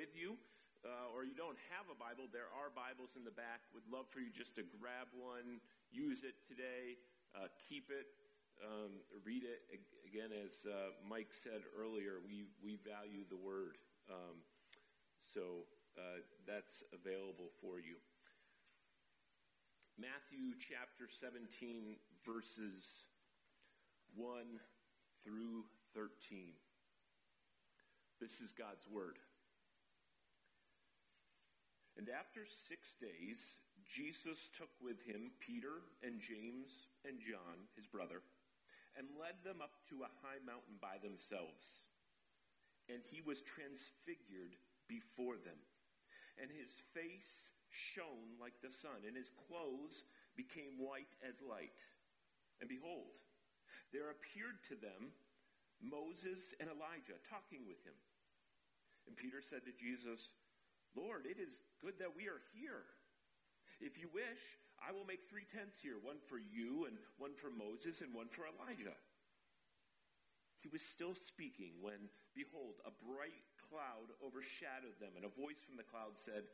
with you, uh, or you don't have a Bible, there are Bibles in the back. Would love for you just to grab one, use it today, uh, keep it, um, read it. Again, as uh, Mike said earlier, we, we value the Word. Um, so uh, that's available for you. Matthew chapter 17, verses 1 through 13. This is God's Word. And after six days, Jesus took with him Peter and James and John, his brother, and led them up to a high mountain by themselves. And he was transfigured before them, and his face shone like the sun, and his clothes became white as light. And behold, there appeared to them Moses and Elijah talking with him. And Peter said to Jesus, Lord, it is good that we are here. If you wish, I will make three tents here one for you, and one for Moses, and one for Elijah. He was still speaking when, behold, a bright cloud overshadowed them, and a voice from the cloud said,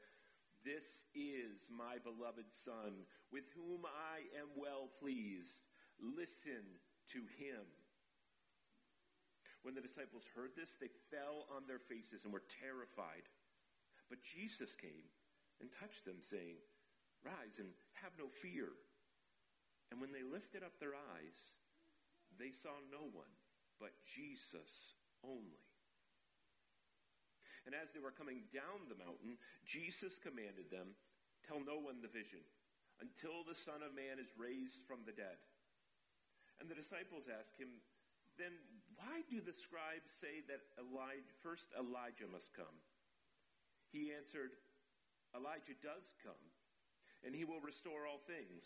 This is my beloved Son, with whom I am well pleased. Listen to him. When the disciples heard this, they fell on their faces and were terrified. But Jesus came and touched them, saying, Rise and have no fear. And when they lifted up their eyes, they saw no one but Jesus only. And as they were coming down the mountain, Jesus commanded them, Tell no one the vision until the Son of Man is raised from the dead. And the disciples asked him, Then why do the scribes say that Elijah, first Elijah must come? He answered, Elijah does come, and he will restore all things.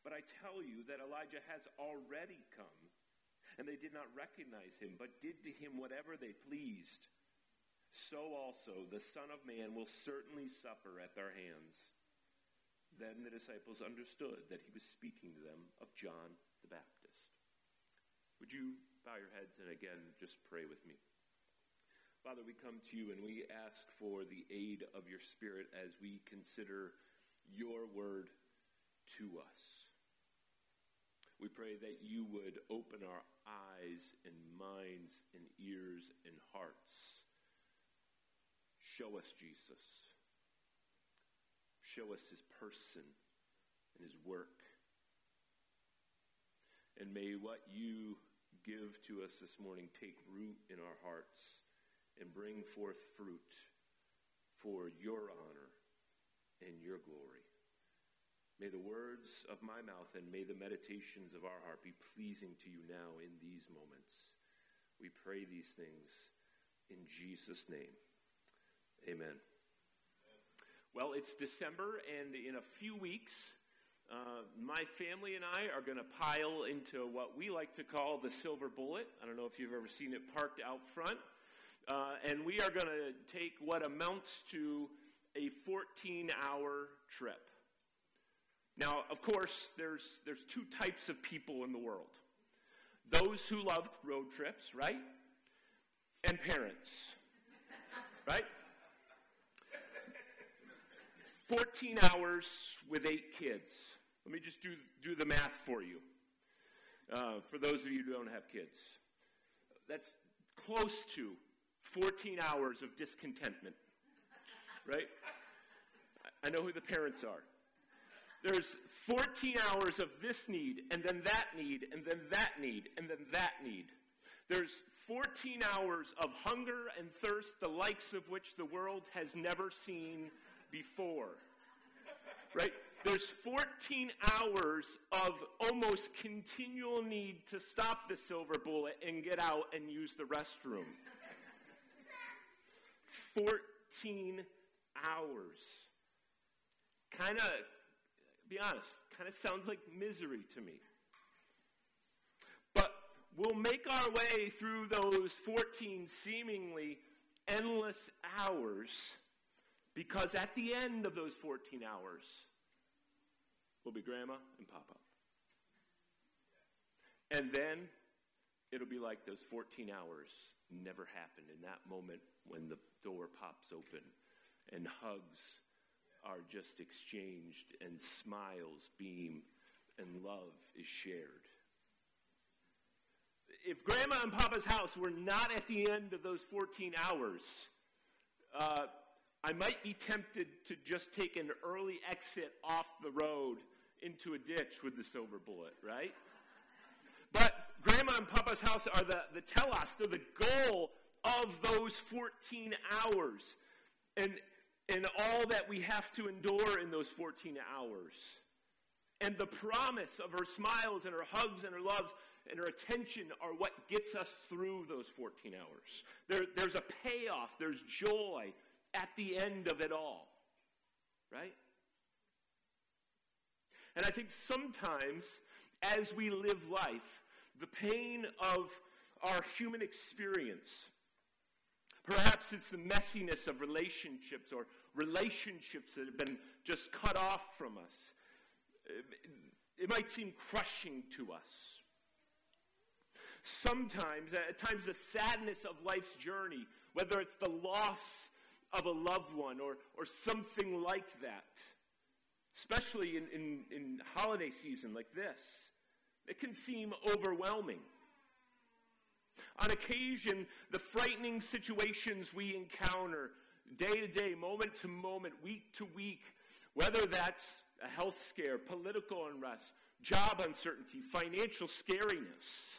But I tell you that Elijah has already come, and they did not recognize him, but did to him whatever they pleased. So also the Son of Man will certainly suffer at their hands. Then the disciples understood that he was speaking to them of John the Baptist. Would you bow your heads and again just pray with me? Father, we come to you and we ask for the aid of your Spirit as we consider your word to us. We pray that you would open our eyes and minds and ears and hearts. Show us Jesus. Show us his person and his work. And may what you give to us this morning take root in our hearts and bring forth fruit for your honor and your glory. May the words of my mouth and may the meditations of our heart be pleasing to you now in these moments. We pray these things in Jesus' name. Amen. Well, it's December, and in a few weeks, uh, my family and I are going to pile into what we like to call the Silver Bullet. I don't know if you've ever seen it parked out front. Uh, and we are going to take what amounts to a 14 hour trip. Now, of course, there's, there's two types of people in the world those who love road trips, right? And parents, right? 14 hours with eight kids. Let me just do, do the math for you. Uh, for those of you who don't have kids, that's close to 14 hours of discontentment. Right? I know who the parents are. There's 14 hours of this need, and then that need, and then that need, and then that need. There's 14 hours of hunger and thirst, the likes of which the world has never seen before. Right? There's 14 hours of almost continual need to stop the silver bullet and get out and use the restroom. 14 hours. Kind of, be honest, kind of sounds like misery to me. But we'll make our way through those 14 seemingly endless hours because at the end of those 14 hours will be grandma and papa. And then it'll be like those 14 hours never happened. In that moment when the door pops open and hugs are just exchanged and smiles beam and love is shared. If Grandma and Papa's house were not at the end of those 14 hours, uh, I might be tempted to just take an early exit off the road into a ditch with the silver bullet, right? Grandma and Papa's house are the, the telos, they're the goal of those 14 hours. And, and all that we have to endure in those 14 hours. And the promise of her smiles and her hugs and her loves and her attention are what gets us through those 14 hours. There, there's a payoff, there's joy at the end of it all. Right? And I think sometimes as we live life, the pain of our human experience, perhaps it's the messiness of relationships or relationships that have been just cut off from us. It might seem crushing to us. Sometimes, at times, the sadness of life's journey, whether it's the loss of a loved one or, or something like that, especially in, in, in holiday season like this, it can seem overwhelming. On occasion, the frightening situations we encounter day to day, moment to moment, week to week, whether that's a health scare, political unrest, job uncertainty, financial scariness,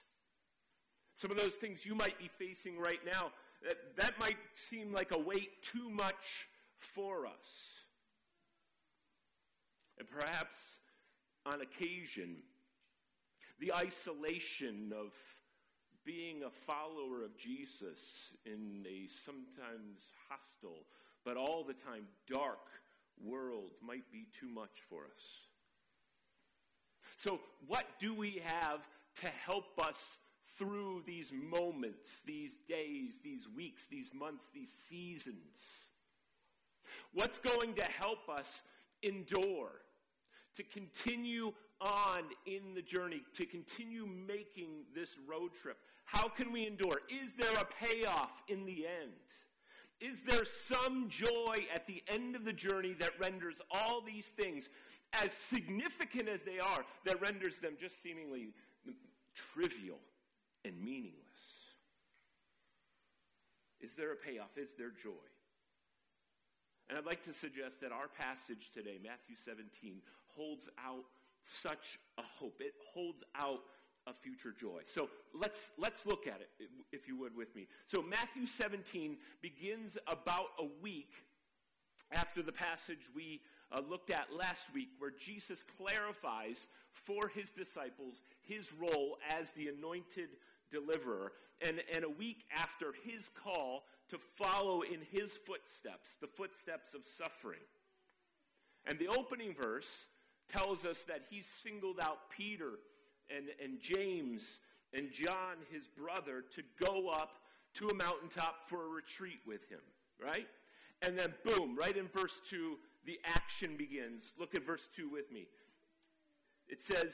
some of those things you might be facing right now, that, that might seem like a weight too much for us. And perhaps on occasion, the isolation of being a follower of Jesus in a sometimes hostile, but all the time dark world might be too much for us. So, what do we have to help us through these moments, these days, these weeks, these months, these seasons? What's going to help us endure, to continue on in the journey, to continue making this road trip? How can we endure? Is there a payoff in the end? Is there some joy at the end of the journey that renders all these things, as significant as they are, that renders them just seemingly trivial and meaningless? Is there a payoff? Is there joy? And I'd like to suggest that our passage today, Matthew 17, holds out such a hope. It holds out a future joy. So let's, let's look at it, if you would, with me. So Matthew 17 begins about a week after the passage we uh, looked at last week, where Jesus clarifies for his disciples his role as the anointed deliverer, and, and a week after his call to follow in his footsteps, the footsteps of suffering. And the opening verse tells us that he singled out Peter and, and James and John, his brother, to go up to a mountaintop for a retreat with him, right? And then, boom, right in verse 2, the action begins. Look at verse 2 with me. It says,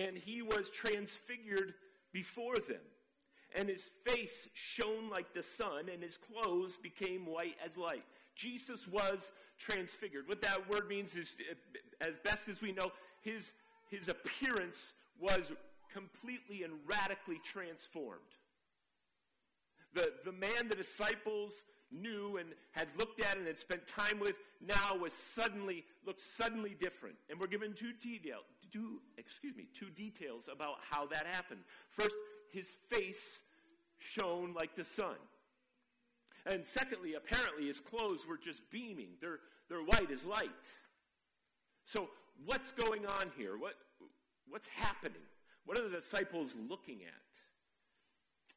And he was transfigured before them, and his face shone like the sun, and his clothes became white as light. Jesus was transfigured. What that word means is, as best as we know, his, his appearance was completely and radically transformed. The, the man the disciples knew and had looked at and had spent time with now was suddenly looked suddenly different. And we're given two detail, two, excuse me, two details about how that happened. First, his face shone like the sun. And secondly, apparently his clothes were just beaming. They're, they're white as light. So what's going on here? What, What's happening? What are the disciples looking at?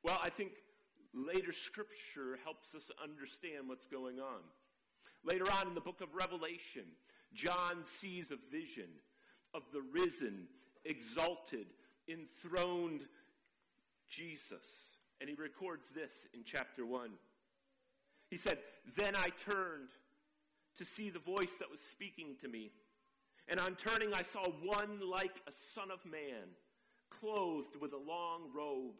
Well, I think later scripture helps us understand what's going on. Later on in the book of Revelation, John sees a vision of the risen, exalted, enthroned Jesus. And he records this in chapter 1. He said, Then I turned to see the voice that was speaking to me. And on turning, I saw one like a son of man, clothed with a long robe,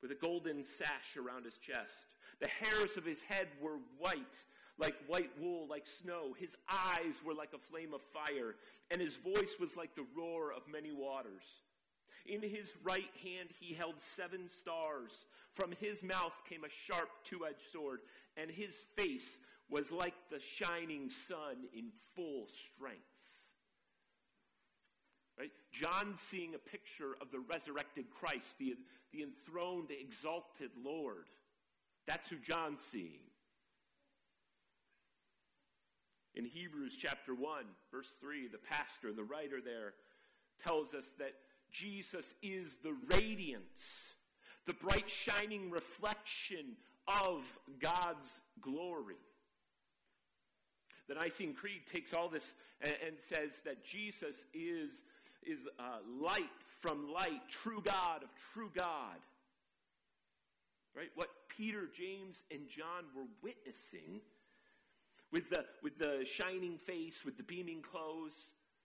with a golden sash around his chest. The hairs of his head were white, like white wool, like snow. His eyes were like a flame of fire, and his voice was like the roar of many waters. In his right hand he held seven stars. From his mouth came a sharp two edged sword, and his face was like the shining sun in full strength. Right? John seeing a picture of the resurrected Christ, the, the enthroned, exalted Lord. That's who John's seeing. In Hebrews chapter 1, verse 3, the pastor, the writer there, tells us that Jesus is the radiance, the bright shining reflection of God's glory. The Nicene Creed takes all this and, and says that Jesus is, is uh, light from light, true God of true God. Right? What Peter, James, and John were witnessing with the, with the shining face, with the beaming clothes,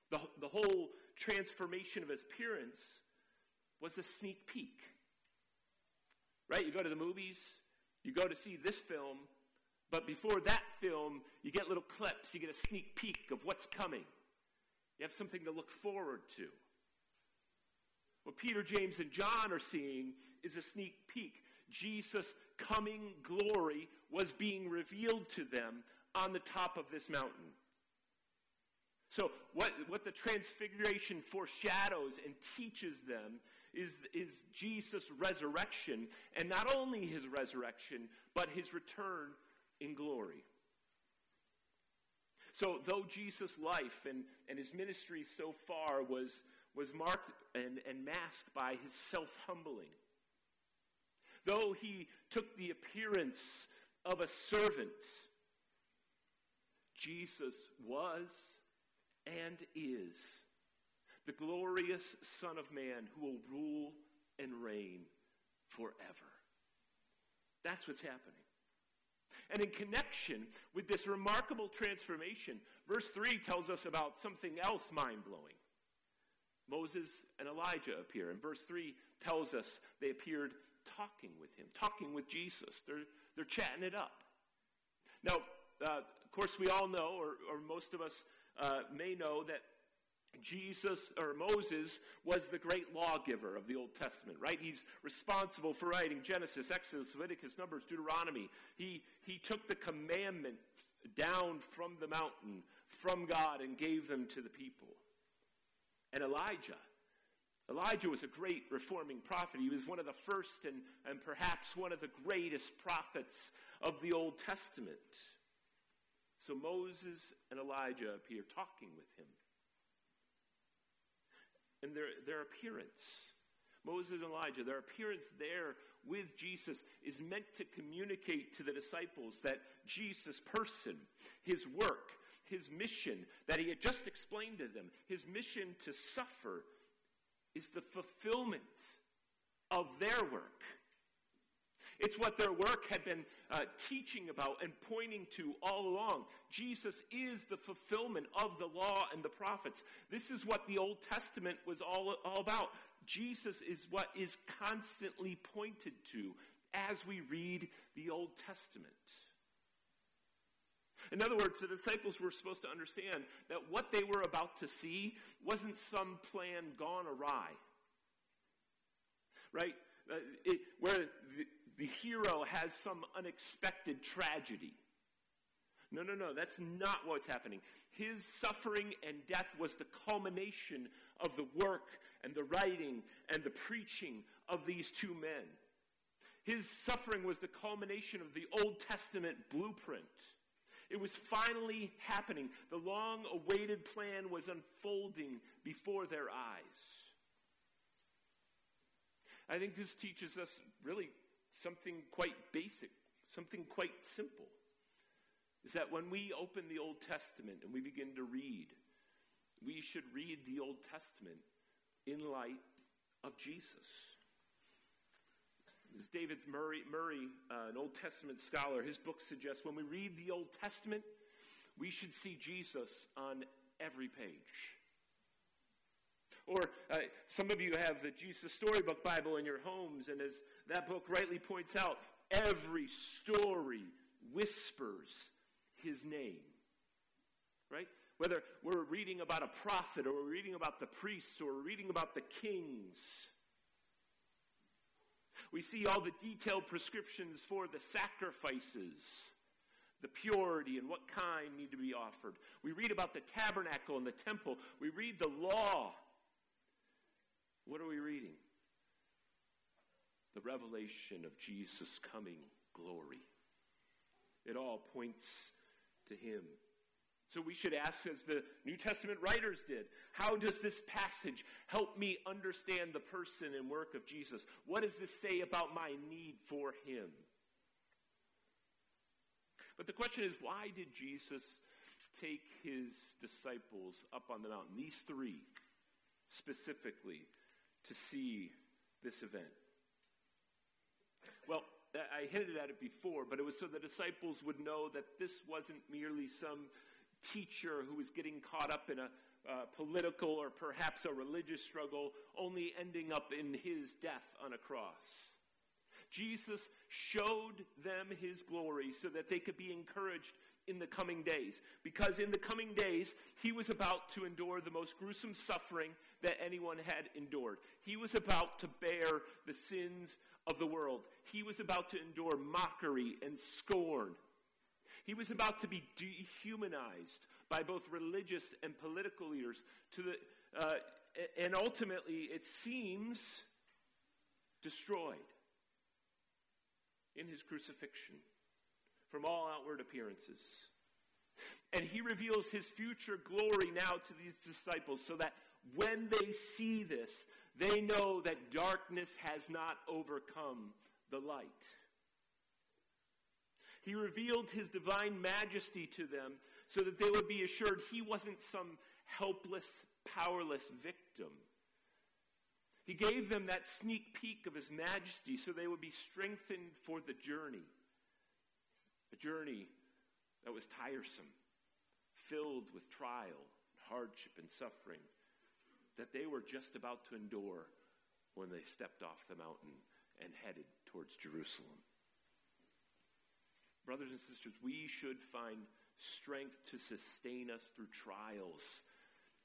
the, the whole transformation of his appearance was a sneak peek. Right? You go to the movies, you go to see this film, but before that film, you get little clips, you get a sneak peek of what's coming. You have something to look forward to. What Peter, James, and John are seeing is a sneak peek. Jesus' coming glory was being revealed to them on the top of this mountain. So, what, what the transfiguration foreshadows and teaches them is, is Jesus' resurrection, and not only his resurrection, but his return in glory. So, though Jesus' life and, and his ministry so far was, was marked and, and masked by his self humbling, though he took the appearance of a servant, Jesus was and is the glorious Son of Man who will rule and reign forever. That's what's happening. And in connection with this remarkable transformation, verse 3 tells us about something else mind blowing. Moses and Elijah appear. And verse 3 tells us they appeared talking with him, talking with Jesus. They're, they're chatting it up. Now, uh, of course, we all know, or, or most of us uh, may know, that Jesus or Moses was the great lawgiver of the Old Testament, right? He's responsible for writing Genesis, Exodus, Leviticus, Numbers, Deuteronomy. He, he took the commandments down from the mountain from God and gave them to the people. And Elijah, Elijah was a great reforming prophet. He was one of the first and, and perhaps one of the greatest prophets of the Old Testament. So Moses and Elijah appear talking with him and their, their appearance. Moses and Elijah, their appearance there with Jesus is meant to communicate to the disciples that Jesus' person, his work, his mission that he had just explained to them, his mission to suffer, is the fulfillment of their work. It's what their work had been uh, teaching about and pointing to all along. Jesus is the fulfillment of the law and the prophets. This is what the Old Testament was all, all about. Jesus is what is constantly pointed to as we read the Old Testament. In other words, the disciples were supposed to understand that what they were about to see wasn't some plan gone awry. Right? Uh, it, where the, the hero has some unexpected tragedy. No, no, no, that's not what's happening. His suffering and death was the culmination of the work and the writing and the preaching of these two men. His suffering was the culmination of the Old Testament blueprint. It was finally happening. The long awaited plan was unfolding before their eyes. I think this teaches us really something quite basic, something quite simple. Is that when we open the Old Testament and we begin to read, we should read the Old Testament in light of Jesus. As David Murray, Murray uh, an Old Testament scholar, his book suggests when we read the Old Testament, we should see Jesus on every page. Or uh, some of you have the Jesus Storybook Bible in your homes, and as that book rightly points out, every story whispers his name. Right? Whether we're reading about a prophet, or we're reading about the priests, or we're reading about the kings. We see all the detailed prescriptions for the sacrifices, the purity, and what kind need to be offered. We read about the tabernacle and the temple. We read the law. What are we reading? The revelation of Jesus' coming glory. It all points to him. So we should ask, as the New Testament writers did, how does this passage help me understand the person and work of Jesus? What does this say about my need for him? But the question is, why did Jesus take his disciples up on the mountain, these three specifically, to see this event? Well, I hinted at it before, but it was so the disciples would know that this wasn't merely some teacher who was getting caught up in a uh, political or perhaps a religious struggle, only ending up in his death on a cross. Jesus showed them his glory so that they could be encouraged in the coming days. Because in the coming days, he was about to endure the most gruesome suffering that anyone had endured. He was about to bear the sins of the world. He was about to endure mockery and scorn. He was about to be dehumanized by both religious and political leaders to the, uh, and ultimately, it seems, destroyed in his crucifixion from all outward appearances. And he reveals his future glory now to these disciples so that when they see this, they know that darkness has not overcome the light. He revealed his divine majesty to them so that they would be assured he wasn't some helpless, powerless victim. He gave them that sneak peek of his majesty so they would be strengthened for the journey. A journey that was tiresome, filled with trial, hardship, and suffering that they were just about to endure when they stepped off the mountain and headed towards Jerusalem. Brothers and sisters, we should find strength to sustain us through trials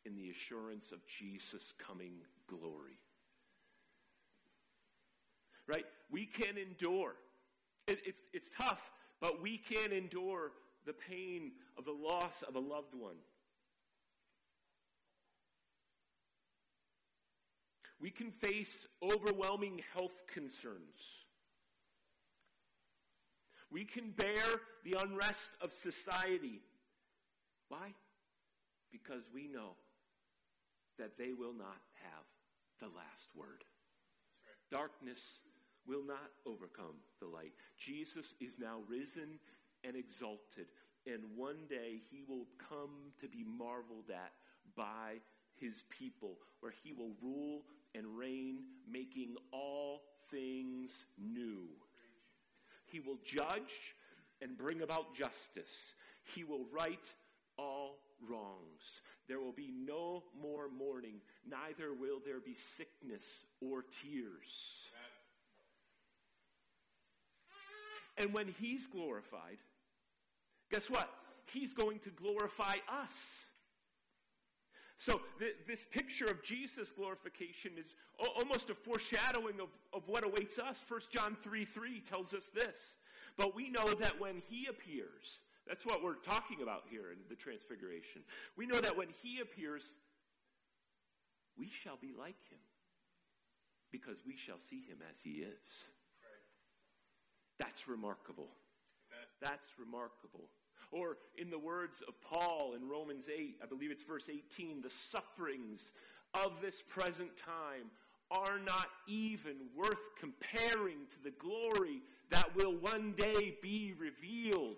in the assurance of Jesus' coming glory. Right? We can endure. It, it's, it's tough, but we can endure the pain of the loss of a loved one. We can face overwhelming health concerns. We can bear the unrest of society. Why? Because we know that they will not have the last word. Right. Darkness will not overcome the light. Jesus is now risen and exalted, and one day he will come to be marveled at by his people, where he will rule and reign, making all things new. He will judge and bring about justice. He will right all wrongs. There will be no more mourning, neither will there be sickness or tears. And when he's glorified, guess what? He's going to glorify us. So, th- this picture of Jesus' glorification is o- almost a foreshadowing of, of what awaits us. 1 John 3 3 tells us this. But we know that when he appears, that's what we're talking about here in the Transfiguration. We know that when he appears, we shall be like him because we shall see him as he is. That's remarkable. That's remarkable. Or in the words of Paul in Romans 8, I believe it's verse 18, the sufferings of this present time are not even worth comparing to the glory that will one day be revealed.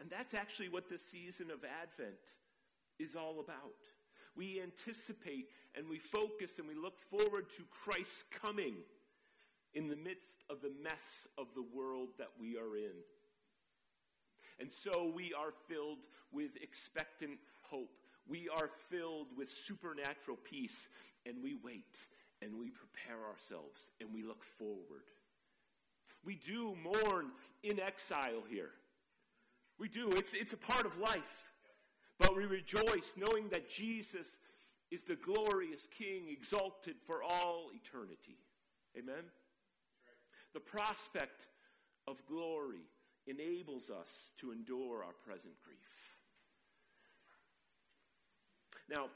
And that's actually what this season of Advent is all about. We anticipate and we focus and we look forward to Christ's coming in the midst of the mess of the world that we are in. And so we are filled with expectant hope. we are filled with supernatural peace and we wait and we prepare ourselves and we look forward. We do mourn in exile here. We do. It's, it's a part of life. But we rejoice knowing that Jesus is the glorious King exalted for all eternity. Amen? The prospect of glory enables us to endure our present grief. Now,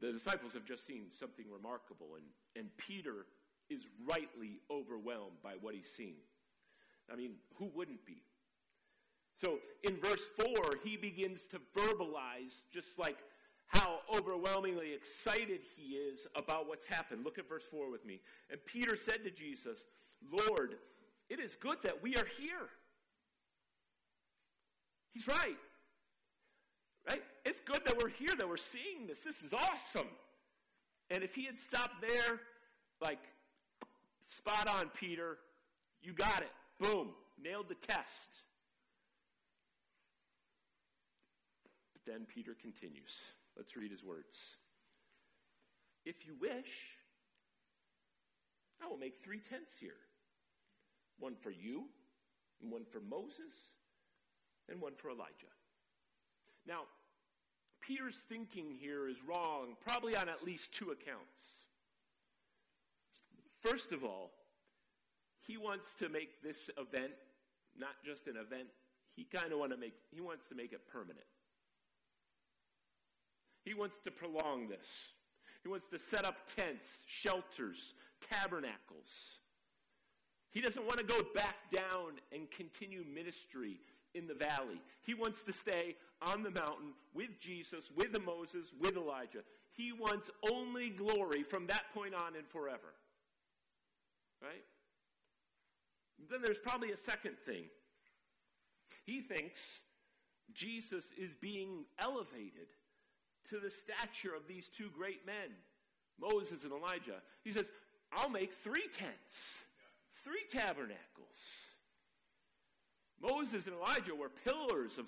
the disciples have just seen something remarkable, and, and Peter is rightly overwhelmed by what he's seen. I mean, who wouldn't be? So in verse 4, he begins to verbalize just like how overwhelmingly excited he is about what's happened. Look at verse 4 with me. And Peter said to Jesus, Lord, it is good that we are here. He's right. Right? It's good that we're here, that we're seeing this. This is awesome. And if he had stopped there, like, spot on, Peter, you got it. Boom. Nailed the test. But then Peter continues. Let's read his words. If you wish, I will make three tents here one for you, and one for Moses, and one for Elijah. Now, Peter's thinking here is wrong, probably on at least two accounts. First of all, he wants to make this event not just an event. He kind of want to make he wants to make it permanent. He wants to prolong this. He wants to set up tents, shelters, tabernacles. He doesn't want to go back down and continue ministry in the valley. He wants to stay on the mountain with Jesus, with Moses, with Elijah. He wants only glory from that point on and forever. Right? Then there's probably a second thing. He thinks Jesus is being elevated to the stature of these two great men, Moses and Elijah. He says, I'll make three tents, three tabernacles. Moses and Elijah were pillars of,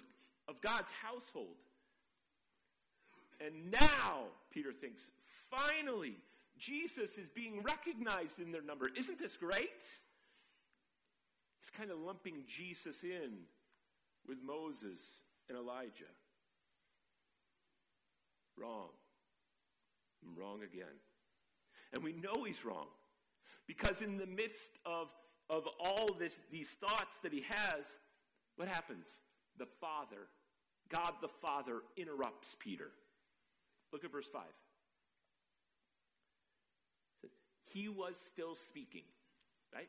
of God's household. And now, Peter thinks, finally, Jesus is being recognized in their number. Isn't this great? He's kind of lumping Jesus in with Moses and Elijah. Wrong. wrong again. And we know he's wrong. Because in the midst of, of all this, these thoughts that he has, what happens? The Father, God the Father, interrupts Peter. Look at verse 5. Says, he was still speaking, right?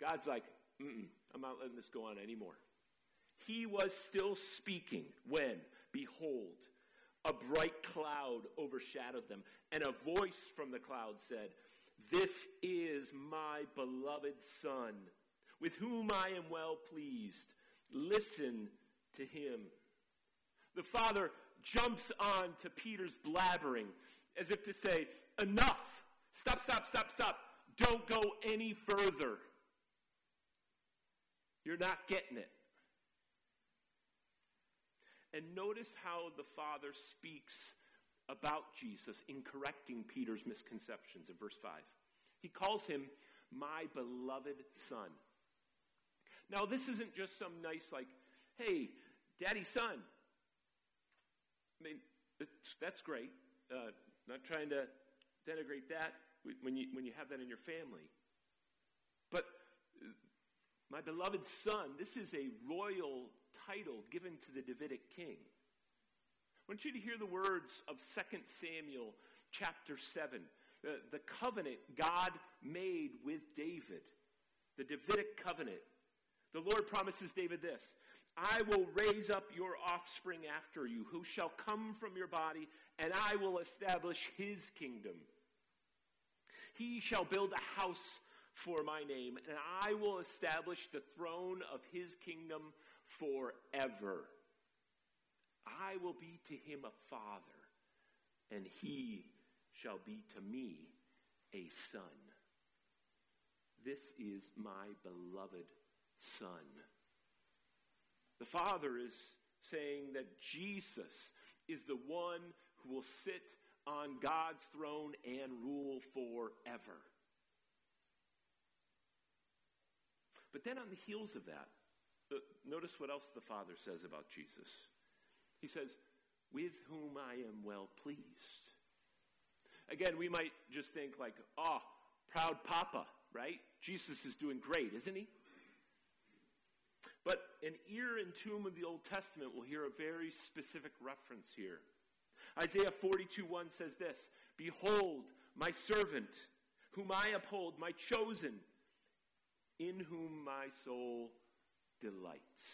God's like, I'm not letting this go on anymore. He was still speaking when, behold, a bright cloud overshadowed them, and a voice from the cloud said, This is my beloved Son, with whom I am well pleased. Listen to him. The Father jumps on to Peter's blabbering as if to say, Enough! Stop, stop, stop, stop. Don't go any further. You're not getting it. And notice how the Father speaks about Jesus in correcting Peter's misconceptions in verse 5. He calls him my beloved Son. Now, this isn't just some nice, like, hey, daddy, son. I mean, that's great. Uh, not trying to denigrate that when you, when you have that in your family. But my beloved son, this is a royal title given to the Davidic king. I want you to hear the words of 2 Samuel chapter 7, the, the covenant God made with David, the Davidic covenant. The Lord promises David this I will raise up your offspring after you, who shall come from your body, and I will establish his kingdom. He shall build a house for my name, and I will establish the throne of his kingdom forever. I will be to him a father, and he shall be to me a son. This is my beloved son. The Father is saying that Jesus is the one who will sit on God's throne and rule forever. But then on the heels of that, notice what else the Father says about Jesus. He says, with whom I am well pleased. Again, we might just think like, oh, proud papa, right? Jesus is doing great, isn't he? But an ear and tomb of the Old Testament will hear a very specific reference here. Isaiah 42 1 says this Behold, my servant, whom I uphold, my chosen, in whom my soul delights,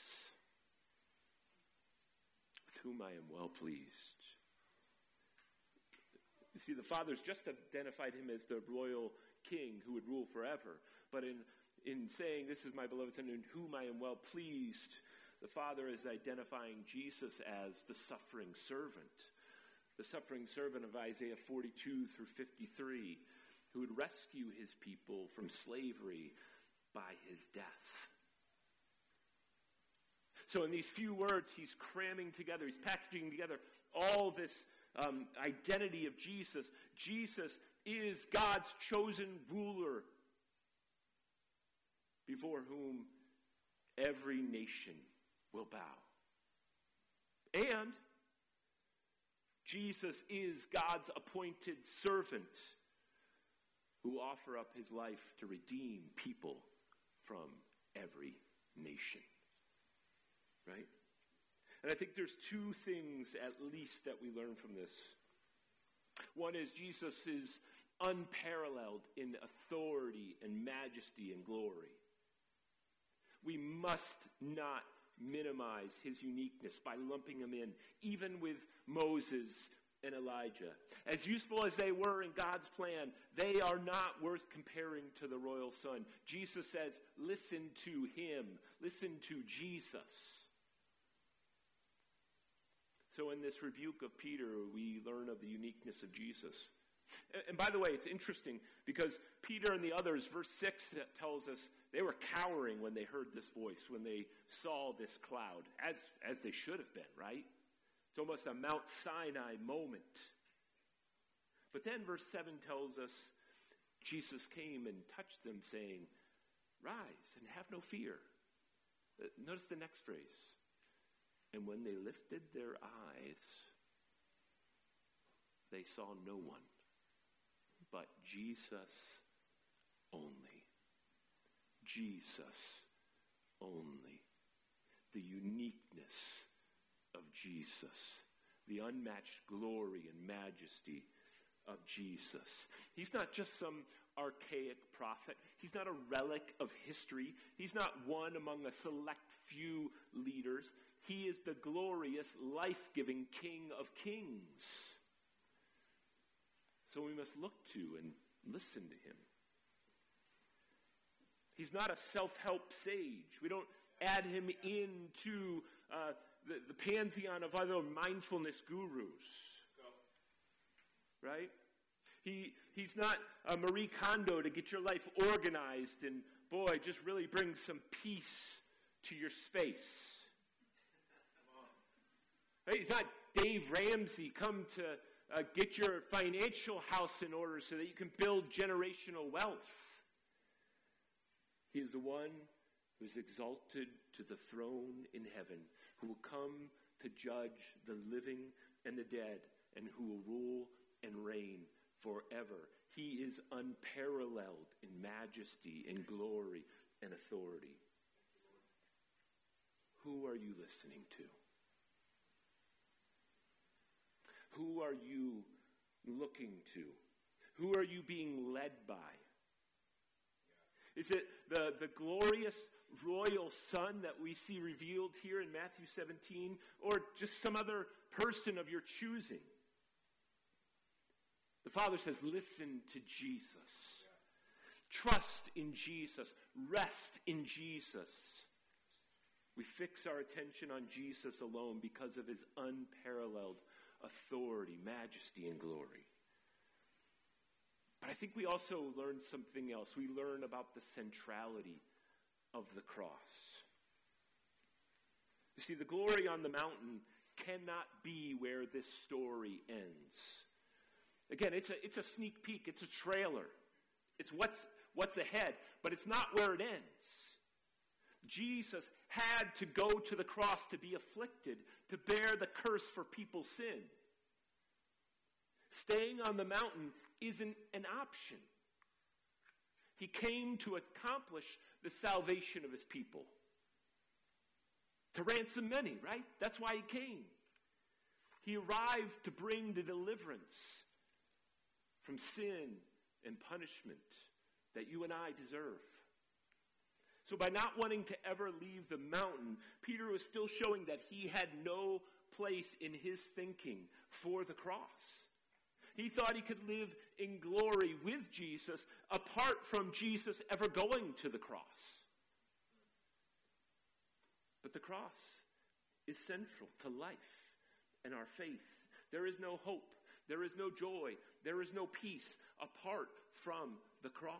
with whom I am well pleased. You see, the Father's just identified him as the royal king who would rule forever. But in, in saying, This is my beloved Son in whom I am well pleased, the Father is identifying Jesus as the suffering servant the suffering servant of Isaiah 42 through 53, who would rescue his people from slavery by his death. So, in these few words, he's cramming together, he's packaging together all this um, identity of Jesus. Jesus is God's chosen ruler before whom every nation will bow. And Jesus is God's appointed servant who offer up his life to redeem people from every nation. Right? And I think there's two things at least that we learn from this. One is Jesus is unparalleled in authority and majesty and glory. We must not minimize his uniqueness by lumping him in, even with Moses and Elijah. As useful as they were in God's plan, they are not worth comparing to the royal son. Jesus says, listen to him, listen to Jesus. So, in this rebuke of Peter, we learn of the uniqueness of Jesus. And by the way, it's interesting because Peter and the others, verse 6 tells us they were cowering when they heard this voice, when they saw this cloud, as, as they should have been, right? It's almost a Mount Sinai moment. But then verse 7 tells us Jesus came and touched them, saying, Rise and have no fear. Uh, notice the next phrase. And when they lifted their eyes, they saw no one but Jesus only. Jesus only. The uniqueness of Jesus, the unmatched glory and majesty of Jesus. He's not just some archaic prophet. He's not a relic of history. He's not one among a select few leaders. He is the glorious, life giving King of kings. So we must look to and listen to him. He's not a self help sage. We don't add him into uh, the, the pantheon of other mindfulness gurus. Right? He, he's not a Marie Kondo to get your life organized and, boy, just really bring some peace to your space. Right? He's not Dave Ramsey come to uh, get your financial house in order so that you can build generational wealth. He is the one who is exalted to the throne in heaven, who will come to judge the living and the dead, and who will rule and reign forever. He is unparalleled in majesty and glory and authority. Who are you listening to? Who are you looking to? Who are you being led by? Is it the, the glorious royal son that we see revealed here in Matthew 17, or just some other person of your choosing? The Father says, listen to Jesus. Trust in Jesus. Rest in Jesus. We fix our attention on Jesus alone because of his unparalleled authority, majesty, and glory. But I think we also learn something else. We learn about the centrality of the cross. You see, the glory on the mountain cannot be where this story ends. Again, it's a, it's a sneak peek, it's a trailer. It's what's, what's ahead, but it's not where it ends. Jesus had to go to the cross to be afflicted, to bear the curse for people's sin. Staying on the mountain isn't an option. He came to accomplish the salvation of his people. To ransom many, right? That's why he came. He arrived to bring the deliverance from sin and punishment that you and I deserve. So, by not wanting to ever leave the mountain, Peter was still showing that he had no place in his thinking for the cross. He thought he could live in glory with Jesus apart from Jesus ever going to the cross. But the cross is central to life and our faith. There is no hope, there is no joy, there is no peace apart from the cross.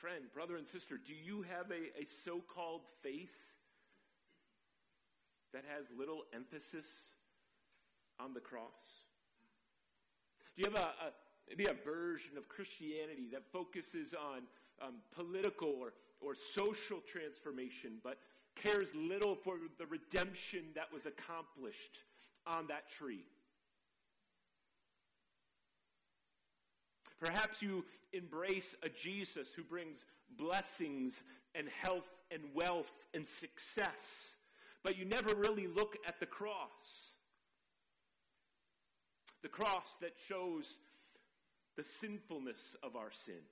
Friend, brother, and sister, do you have a, a so called faith that has little emphasis on the cross? Do you have a, a maybe a version of Christianity that focuses on um, political or, or social transformation, but cares little for the redemption that was accomplished on that tree? Perhaps you embrace a Jesus who brings blessings and health and wealth and success, but you never really look at the cross. The cross that shows the sinfulness of our sin.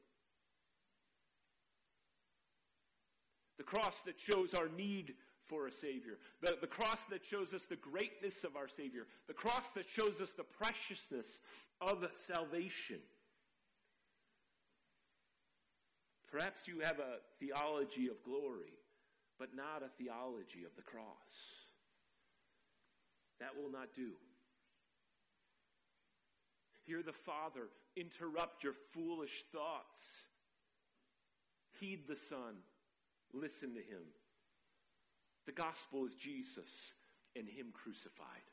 The cross that shows our need for a Savior. The, the cross that shows us the greatness of our Savior. The cross that shows us the preciousness of salvation. Perhaps you have a theology of glory, but not a theology of the cross. That will not do. Hear the Father interrupt your foolish thoughts. Heed the Son. Listen to Him. The gospel is Jesus and Him crucified.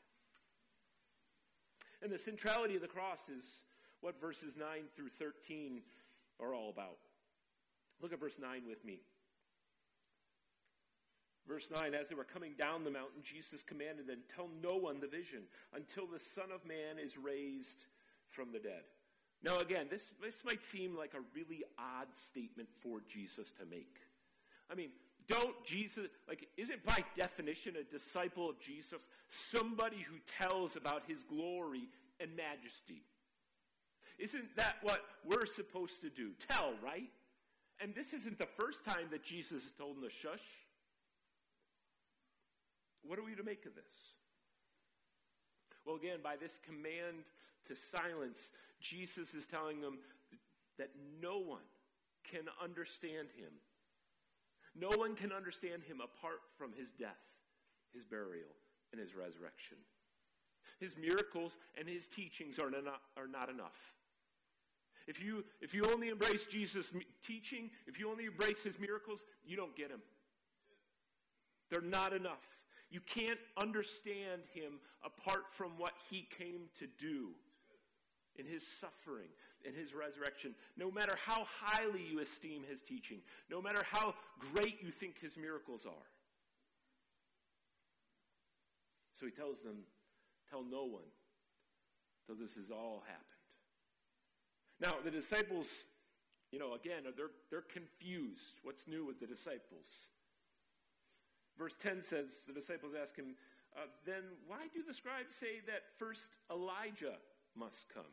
And the centrality of the cross is what verses 9 through 13 are all about. Look at verse 9 with me. Verse 9 As they were coming down the mountain, Jesus commanded them, Tell no one the vision until the Son of Man is raised from the dead. Now, again, this, this might seem like a really odd statement for Jesus to make. I mean, don't Jesus, like, isn't by definition a disciple of Jesus somebody who tells about his glory and majesty? Isn't that what we're supposed to do? Tell, right? And this isn't the first time that Jesus has told them to shush. What are we to make of this? Well, again, by this command to silence, Jesus is telling them that no one can understand him. No one can understand him apart from his death, his burial, and his resurrection. His miracles and his teachings are not, are not enough. If you, if you only embrace Jesus' teaching, if you only embrace his miracles, you don't get him. They're not enough. You can't understand him apart from what he came to do in his suffering, in his resurrection. No matter how highly you esteem his teaching, no matter how great you think his miracles are. So he tells them, Tell no one till this has all happened. Now, the disciples, you know, again, they're, they're confused. What's new with the disciples? Verse 10 says, the disciples ask him, uh, then why do the scribes say that first Elijah must come?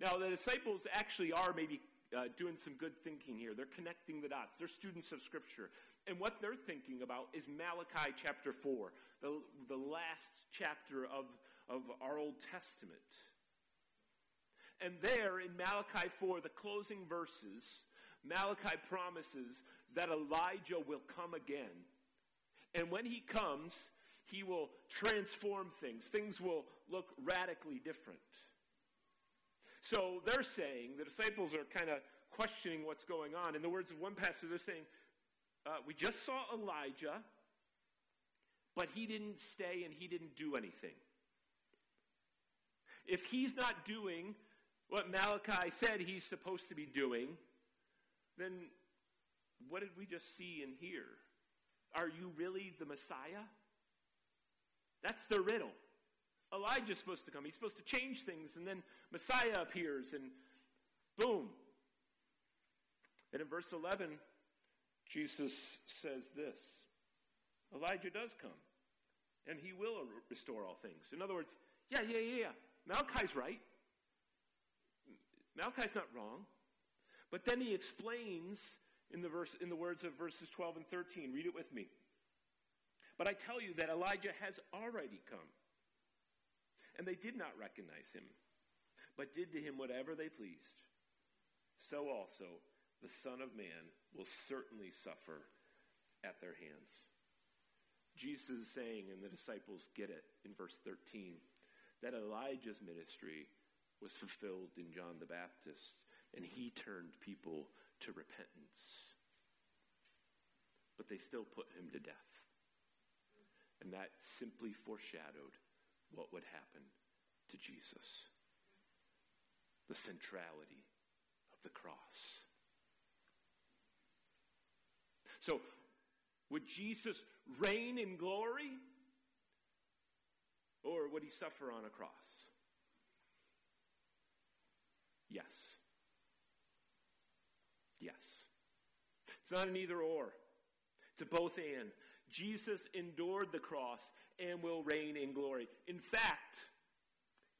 Now, the disciples actually are maybe uh, doing some good thinking here. They're connecting the dots. They're students of Scripture. And what they're thinking about is Malachi chapter 4, the, the last chapter of, of our Old Testament. And there in Malachi 4, the closing verses, Malachi promises that Elijah will come again. And when he comes, he will transform things. Things will look radically different. So they're saying, the disciples are kind of questioning what's going on. In the words of one pastor, they're saying, uh, We just saw Elijah, but he didn't stay and he didn't do anything. If he's not doing what Malachi said he's supposed to be doing, then what did we just see and hear? Are you really the Messiah? That's the riddle. Elijah's supposed to come. He's supposed to change things, and then Messiah appears, and boom. And in verse 11, Jesus says this Elijah does come, and he will restore all things. In other words, yeah, yeah, yeah, yeah. Malachi's right. Malachi's not wrong. But then he explains in the, verse, in the words of verses 12 and 13. Read it with me. But I tell you that Elijah has already come. And they did not recognize him, but did to him whatever they pleased. So also the Son of Man will certainly suffer at their hands. Jesus is saying, and the disciples get it in verse 13, that Elijah's ministry was fulfilled in John the Baptist, and he turned people to repentance. But they still put him to death. And that simply foreshadowed what would happen to Jesus the centrality of the cross. So, would Jesus reign in glory? Or would he suffer on a cross? Yes. Yes. It's not an either or, it's a both and. Jesus endured the cross and will reign in glory. In fact,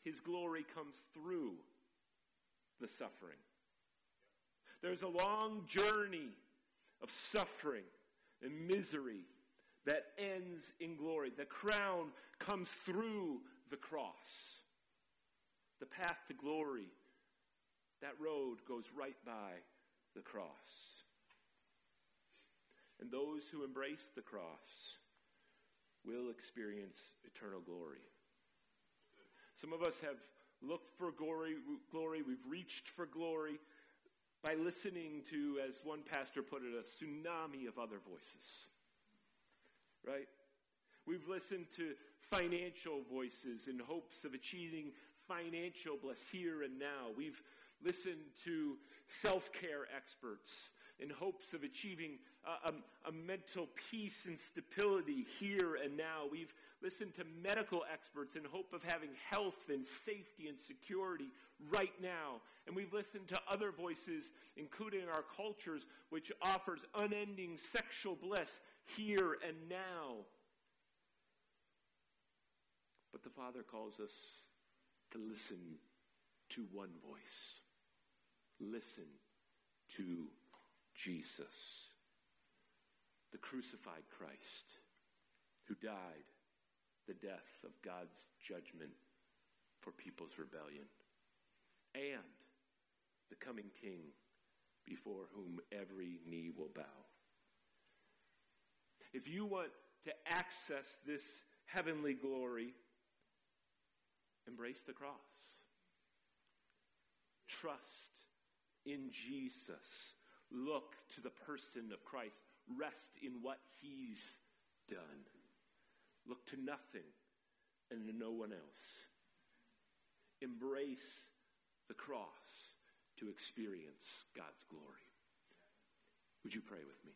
his glory comes through the suffering. There's a long journey of suffering and misery that ends in glory. The crown comes through the cross. The path to glory, that road goes right by the cross. And those who embrace the cross will experience eternal glory. Some of us have looked for glory, glory, we've reached for glory by listening to, as one pastor put it, a tsunami of other voices. Right? We've listened to financial voices in hopes of achieving financial bliss here and now. We've listened to self care experts in hopes of achieving a, a, a, mental peace and stability here and now. We've listened to medical experts in hope of having health and safety and security right now. And we've listened to other voices, including our cultures, which offers unending sexual bliss here and now. But the Father calls us to listen to one voice. Listen to Jesus, the crucified Christ, who died the death of God's judgment for people's rebellion, and the coming King before whom every knee will bow. If you want to access this heavenly glory, embrace the cross. Trust in Jesus. Look to the person of Christ. Rest in what he's done. Look to nothing and to no one else. Embrace the cross to experience God's glory. Would you pray with me?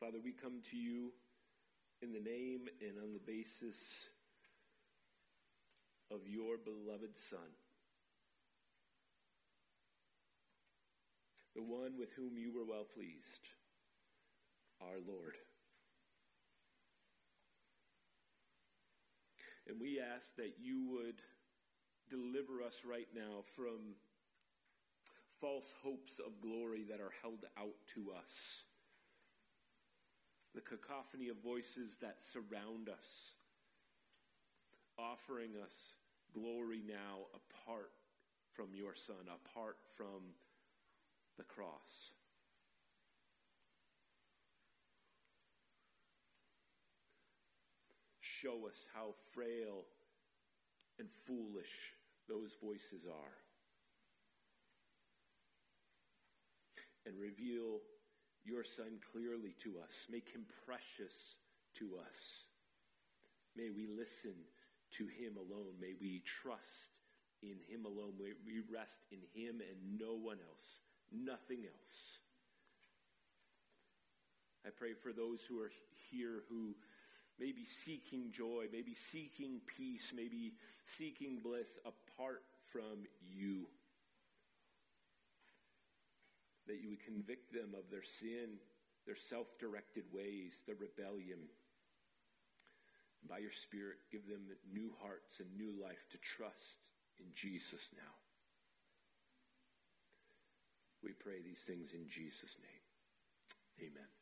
Father, we come to you in the name and on the basis of your beloved Son, the one with whom you were well pleased, our Lord. And we ask that you would deliver us right now from false hopes of glory that are held out to us the cacophony of voices that surround us, offering us glory now apart from your Son, apart from the cross. Show us how frail and foolish those voices are. and reveal your Son clearly to us. Make him precious to us. May we listen to him alone. May we trust in him alone. May we rest in him and no one else, nothing else. I pray for those who are here who may be seeking joy, maybe seeking peace, maybe seeking bliss apart from you. That you would convict them of their sin, their self directed ways, their rebellion. By your Spirit, give them new hearts and new life to trust in Jesus now. We pray these things in Jesus' name. Amen.